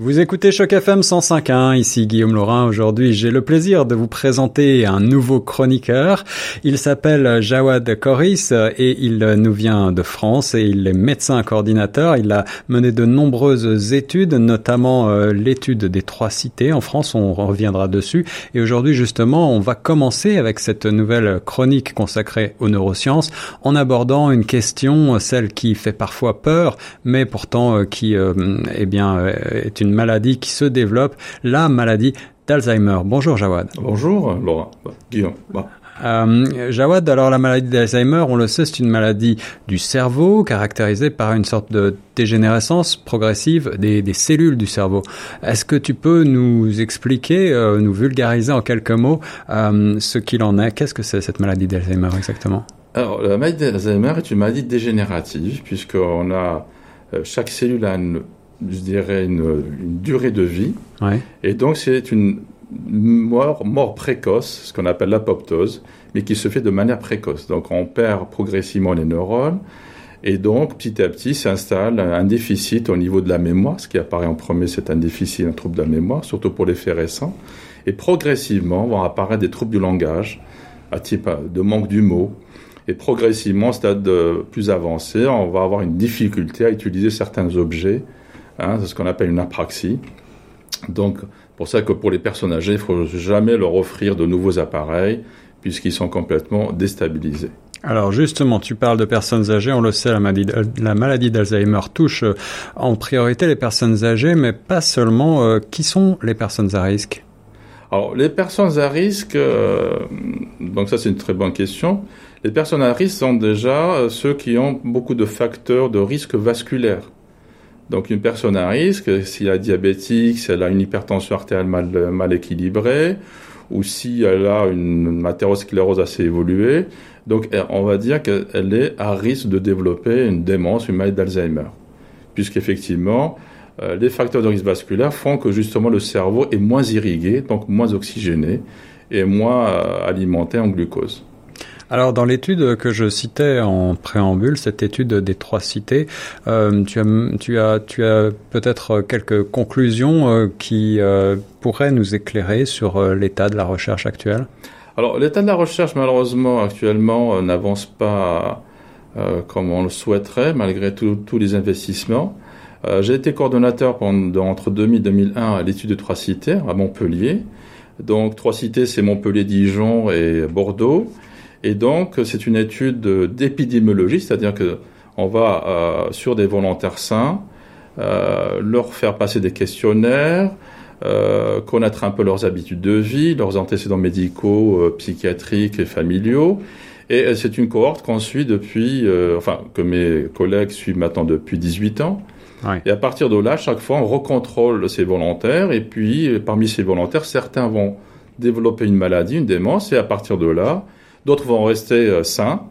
Vous écoutez Choc FM 105.1, ici Guillaume Laurin. Aujourd'hui, j'ai le plaisir de vous présenter un nouveau chroniqueur. Il s'appelle Jawad Koris et il nous vient de France et il est médecin coordinateur. Il a mené de nombreuses études, notamment euh, l'étude des trois cités en France. On reviendra dessus. Et aujourd'hui, justement, on va commencer avec cette nouvelle chronique consacrée aux neurosciences en abordant une question, celle qui fait parfois peur, mais pourtant euh, qui, euh, eh bien, est une une maladie qui se développe, la maladie d'Alzheimer. Bonjour Jawad. Bonjour Laura. Bah, Guillaume. Bah. Euh, Jawad, alors la maladie d'Alzheimer, on le sait, c'est une maladie du cerveau caractérisée par une sorte de dégénérescence progressive des, cellules du cerveau. Est-ce que tu peux nous expliquer, euh, nous vulgariser en quelques mots euh, ce qu'il en est? Qu'est-ce que c'est cette maladie d'Alzheimer exactement? Alors la maladie d'Alzheimer est une maladie dégénérative puisqu'on a chaque cellule a une je dirais, une, durée de vie. Et donc, c'est une mort, mort précoce, ce qu'on appelle l'apoptose, mais qui se fait de manière précoce. Donc, on perd progressivement les neurones. Et donc, petit à petit, s'installe un déficit au niveau de la mémoire. Ce qui apparaît en premier, c'est un déficit, un trouble de la mémoire, surtout pour les faits récents. Et progressivement, vont apparaître des troubles du langage, à type de manque du mot. Et progressivement, au stade plus avancé, on va avoir une difficulté à utiliser certains objets Hein, c'est ce qu'on appelle une apraxie. Donc, pour ça que pour les personnes âgées, il ne faut jamais leur offrir de nouveaux appareils puisqu'ils sont complètement déstabilisés. Alors justement, tu parles de personnes âgées, on le sait, la maladie, la maladie d'Alzheimer touche euh, en priorité les personnes âgées, mais pas seulement. Euh, qui sont les personnes à risque? Alors les personnes à risque, euh, donc ça c'est une très bonne question. Les personnes à risque sont déjà ceux qui ont beaucoup de facteurs de risque vasculaire. Donc une personne à risque, si elle est diabétique, si elle a une hypertension artérielle mal, équilibrée, ou si elle a une mathérosclérose assez évoluée, donc on va dire qu'elle est à risque de développer une démence, une maladie d'Alzheimer. Puisqu'effectivement, euh, les facteurs de risque vasculaire font que justement le cerveau est moins irrigué, donc moins oxygéné et moins euh, alimenté en glucose. Alors dans l'étude que je citais en préambule, cette étude des trois cités, euh, tu as, peut-être quelques conclusions euh, qui euh, pourraient nous éclairer sur l'état de la recherche actuelle? Alors l'état de la recherche malheureusement actuellement n'avance pas comme on le souhaiterait malgré tous les investissements. J'ai été coordonnateur entre 2000 et 2001 à l'étude de trois cités à Montpellier. Donc trois cités, c'est Montpellier, Dijon et Bordeaux. Et donc, c'est une étude d'épidémiologie, c'est-à-dire que on va euh, sur des volontaires sains euh, leur faire passer des questionnaires, euh, connaître un peu leurs habitudes de vie, leurs antécédents médicaux, psychiatriques et familiaux. Et c'est une cohorte qu'on suit depuis, enfin, que mes collègues suivent maintenant depuis 18 ans. Et à partir de là, chaque fois, on recontrôle ces volontaires. Et puis, parmi ces volontaires, certains vont développer une maladie, une démence. Et à partir de là, d'autres vont rester euh, sains.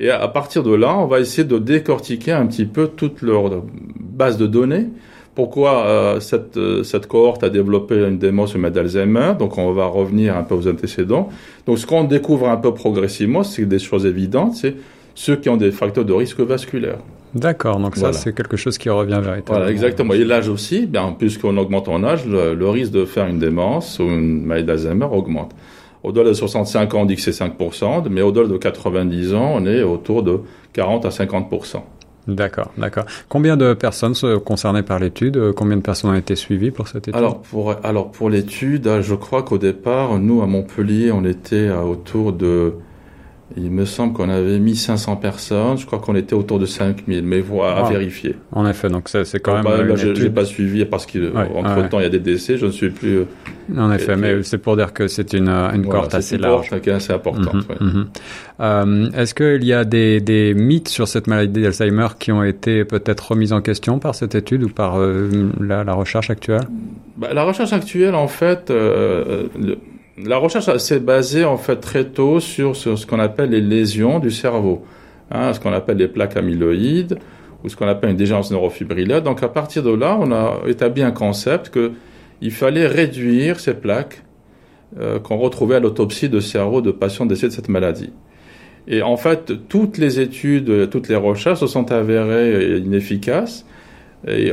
Et à partir de là, on va essayer de décortiquer un petit peu toute leur base de données. Pourquoi euh, cette, euh, cette cohorte a développé une démence d'Alzheimer Donc on va revenir un peu aux antécédents. Donc ce qu'on découvre un peu progressivement, c'est des choses évidentes, c'est ceux qui ont des facteurs de risque vasculaire. D'accord, donc ça c'est quelque chose qui revient véritablement. Voilà, exactement. Et l'âge aussi, bien, puisqu'on augmente en âge, le, le, risque de faire une démence ou une maladie d'Alzheimer augmente. Au-delà de 65 ans, on dit que c'est 5%, mais au-delà de 90 ans, on est autour de 40 à 50%. D'accord, d'accord. Combien de personnes sont concernées par l'étude? Combien de personnes ont été suivies pour cette étude? Alors pour, alors pour l'étude, je crois qu'au départ, nous à Montpellier, on était autour de il me semble qu'on avait mis 500 personnes. Je crois qu'on était autour de 5000, mais voilà, à ah. vérifier. En effet, donc c'est quand même. Bah, je n'ai pas suivi parce qu'entre temps il y a des décès. Je ne suis plus. Euh, en effet, mais c'est pour dire que c'est une, une cohorte assez large. C'est assez importante. Mhm, mhm. euh, Est-ce qu'il y a des, des, mythes sur cette maladie d'Alzheimer qui ont été peut-être remis en question par cette étude ou par euh, la, la, recherche actuelle? Bah, La recherche actuelle, en fait. Euh, la recherche s'est basée en fait très tôt sur, ce qu'on appelle les lésions du cerveau, hein, ce qu'on appelle les plaques amyloïdes ou ce qu'on appelle une dégénérescence neurofibrillaire. Donc à partir de là, on a établi un concept qu'il fallait réduire ces plaques euh, qu'on retrouvait à l'autopsie de cerveau de patients décédés de cette maladie. Et en fait, toutes les études, toutes les recherches se sont avérées inefficaces Et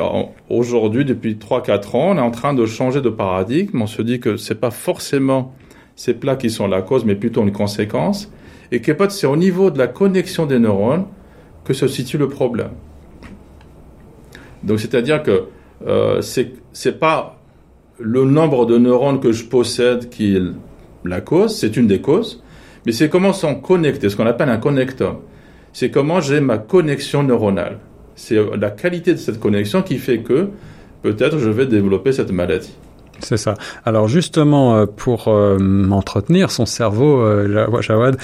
aujourd'hui, depuis 3-4 ans, on est en train de changer de paradigme. On se dit que c'est pas forcément ces plats qui sont la cause, mais plutôt une conséquence. Et que c'est au niveau de la connexion des neurones que se situe le problème. Donc, c'est-à-dire que euh, c'est pas le nombre de neurones que je possède qui est la cause, c'est une des causes, mais c'est comment sont connectés, ce qu'on appelle un connectome. C'est comment j'ai ma connexion neuronale. C'est la qualité de cette connexion qui fait que peut-être je vais développer cette maladie. C'est ça. Alors justement, euh, pour euh, entretenir son cerveau, euh, Jawad,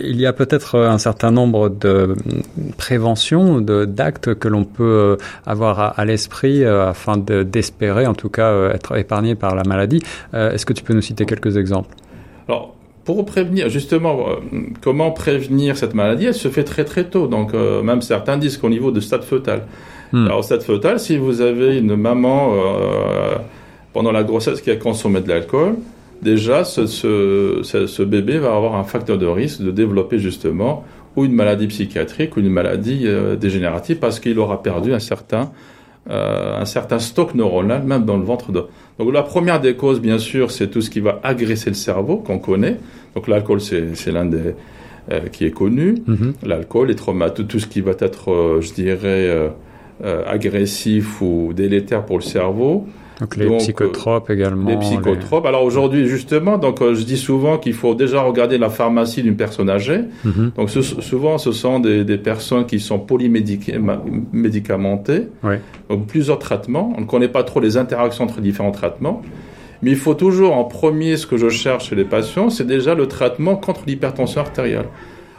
il y a peut-être un certain nombre de préventions, d'actes que l'on peut avoir à, l'esprit afin d'espérer, en tout cas, être épargné par la maladie. Est-ce que tu peux nous citer quelques exemples? Alors, pour prévenir, justement, comment prévenir cette maladie Elle se fait très très tôt. Donc, même certains disent qu'au niveau de stade fœtal. Hmm. Alors, au stade fœtal, si vous avez une maman pendant la grossesse qui a consommé de l'alcool, déjà ce, ce, bébé va avoir un facteur de risque de développer justement ou une maladie psychiatrique ou une maladie euh, dégénérative parce qu'il aura perdu un certain, euh, un certain stock neuronal même dans le ventre de. Donc la première des causes, bien sûr, c'est tout ce qui va agresser le cerveau qu'on connaît. Donc l'alcool, c'est l'un des euh, qui est connu. Mm-hmm. L'alcool, les traumates, tout ce qui va être, je dirais, agressif ou délétère pour le cerveau. Donc les psychotropes également. Les psychotropes. Alors aujourd'hui justement, donc euh, je dis souvent qu'il faut déjà regarder la pharmacie d'une personne âgée. Mhm. Donc souvent ce sont des, des, personnes qui sont polymédicamentées. Oui. Donc plusieurs traitements. On ne connaît pas trop les interactions entre différents traitements. Mais il faut toujours en premier ce que je cherche chez les patients, c'est déjà le traitement contre l'hypertension artérielle.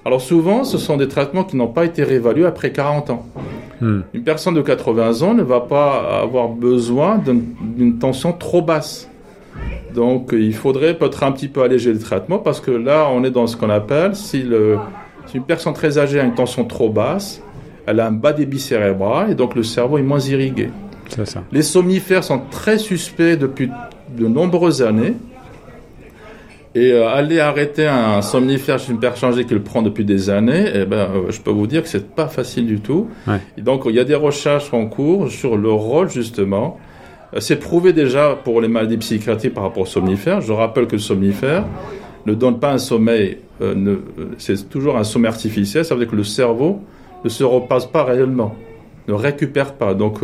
Alors souvent, ce sont des traitements qui n'ont pas été réévalués après 40 ans. Hmm. Une personne de 80 ans ne va pas avoir besoin d'une tension trop basse. Donc il faudrait peut-être un petit peu alléger le traitement parce que là, on est dans ce qu'on appelle, si, le, une personne très âgée a une tension trop basse, elle a un bas débit cérébral et donc le cerveau est moins irrigué. Ça. Les somnifères sont très suspects depuis de nombreuses années. Et euh, aller arrêter un somnifère chez une personne âgée qui le prend depuis des années, eh ben, euh, je peux vous dire que c'est pas facile du tout. Et donc, il y a des recherches en cours sur le rôle, justement. Euh, c'est prouvé déjà pour les maladies psychiatriques par rapport au somnifère. Je rappelle que le somnifère ne donne pas un sommeil, c'est toujours un sommeil artificiel. Ça veut dire que le cerveau ne se repasse pas réellement, ne récupère pas. Donc,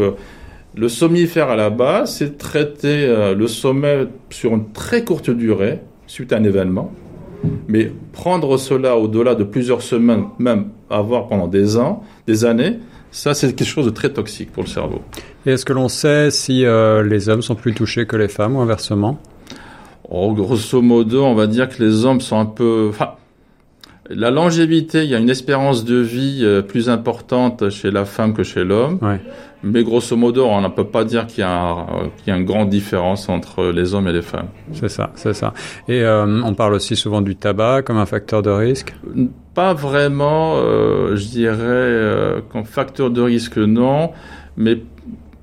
le somnifère à la base, c'est traiter le sommeil sur une très courte durée suite à un événement. Mais prendre cela au-delà de plusieurs semaines, même avoir pendant des ans, des années, ça c'est quelque chose de très toxique pour le cerveau. Et est-ce que l'on sait si euh, les hommes sont plus touchés que les femmes ou inversement? Oh, Grosso modo, on va dire que les hommes sont un peu... Enfin, la longévité, il y a une espérance de vie euh, plus importante chez la femme que chez l'homme. Ouais. Mais grosso modo, on ne peut pas dire qu'il y, a une grande différence entre les hommes et les femmes. C'est ça, c'est ça. Et euh, on parle aussi souvent du tabac comme un facteur de risque? Pas vraiment, euh, je dirais, euh, comme facteur de risque, non, mais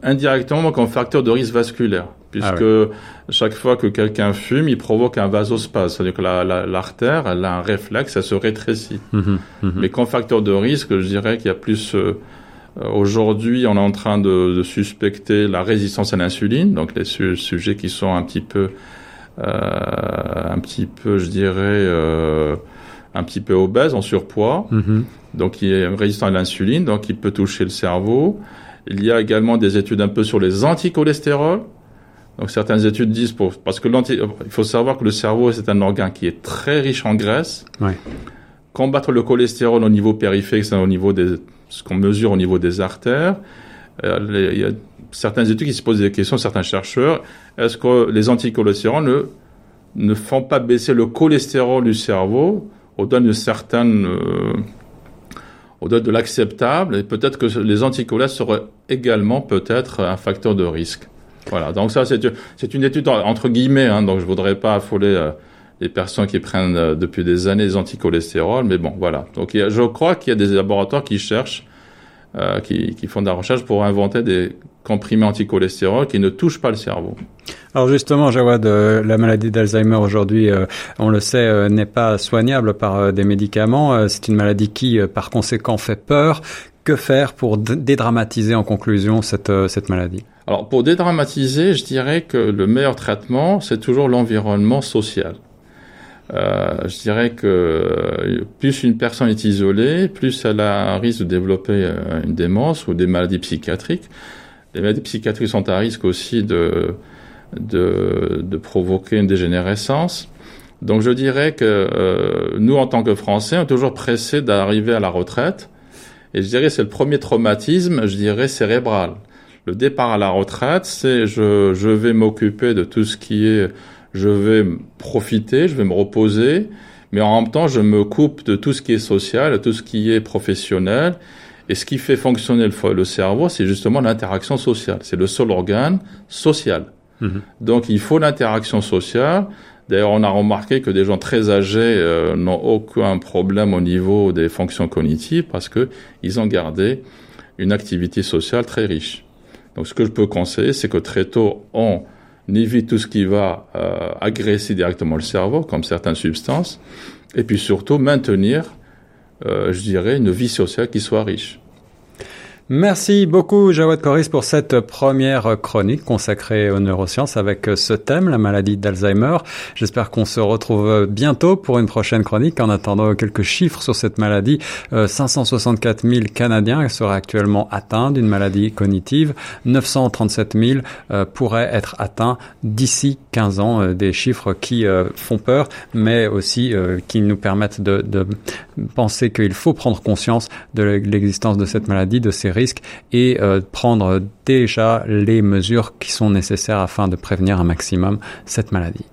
indirectement comme facteur de risque vasculaire. Puisque ah chaque fois que quelqu'un fume, il provoque un vasospasme. C'est-à-dire que l'artère, elle a un réflexe, elle se rétrécit. Mhm, mhm. Mais comme facteur de risque, je dirais qu'il y a plus euh, aujourd'hui, on est en train de, suspecter la résistance à l'insuline, donc les sujets qui sont un petit peu, euh, un petit peu, je dirais, euh, un petit peu obèses, en surpoids. Donc, il est résistant à l'insuline, donc il peut toucher le cerveau. Il y a également des études un peu sur les anticholestérols. Donc certaines études disent pour parce que il faut savoir que le cerveau c'est un organe qui est très riche en graisse. Ouais. Combattre le cholestérol au niveau périphérique, c'est au niveau des ce qu'on mesure au niveau des artères. Euh, il y a certaines études qui se posent des questions, certains chercheurs. Est-ce que les anticholestérols ne, ne font pas baisser le cholestérol du cerveau au-delà d'une certaine, euh, au-delà de l'acceptable? Et peut-être que les anticholestérols seraient également peut-être un facteur de risque. Voilà. Donc ça, c'est, une étude entre guillemets. Hein, donc je voudrais pas affoler. Euh, les personnes qui prennent euh, depuis des années des anticholestérol. Mais bon, voilà. Donc je crois qu'il y a des laboratoires qui cherchent, euh, qui, qui, font de la recherche pour inventer des comprimés anticholestérol qui ne touchent pas le cerveau. Alors justement, Jawad, la maladie d'Alzheimer aujourd'hui, on le sait, n'est pas soignable par des médicaments. c'est une maladie qui, par conséquent, fait peur. Que faire pour dédramatiser en conclusion cette, cette maladie? Alors pour dédramatiser, je dirais que le meilleur traitement, c'est toujours l'environnement social. Euh, je dirais que plus une personne est isolée, plus elle a un risque de développer une démence ou des maladies psychiatriques. Les maladies psychiatriques sont à risque aussi de, de, provoquer une dégénérescence. Donc je dirais que euh, nous, en tant que Français, on est toujours pressés d'arriver à la retraite. Et je dirais c'est le premier traumatisme, je dirais cérébral. Le départ à la retraite, c'est je, je vais m'occuper de tout ce qui est, je vais profiter, je vais me reposer, mais en même temps, je me coupe de tout ce qui est social, de tout ce qui est professionnel. Et ce qui fait fonctionner le, le cerveau, c'est justement l'interaction sociale. C'est le seul organe social. Mhm. Donc il faut l'interaction sociale. D'ailleurs, on a remarqué que des gens très âgés euh, n'ont aucun problème au niveau des fonctions cognitives parce que ils ont gardé une activité sociale très riche. Donc, ce que je peux conseiller, c'est que très tôt, on évite tout ce qui va euh, agresser directement le cerveau, comme certaines substances, et puis surtout maintenir, euh, je dirais, une vie sociale qui soit riche. Merci beaucoup Jawad Koris pour cette première chronique consacrée aux neurosciences avec ce thème, la maladie d'Alzheimer. J'espère qu'on se retrouve bientôt pour une prochaine chronique. En attendant quelques chiffres sur cette maladie, 564 euh, 000 Canadiens seraient actuellement atteints d'une maladie cognitive. 937 000 euh, pourraient être atteints d'ici 15 ans. Euh, des chiffres qui font peur, mais aussi qui nous permettent de, de penser qu'il faut prendre conscience de l'existence de cette maladie, de ces risques et euh, prendre déjà les mesures qui sont nécessaires afin de prévenir un maximum cette maladie.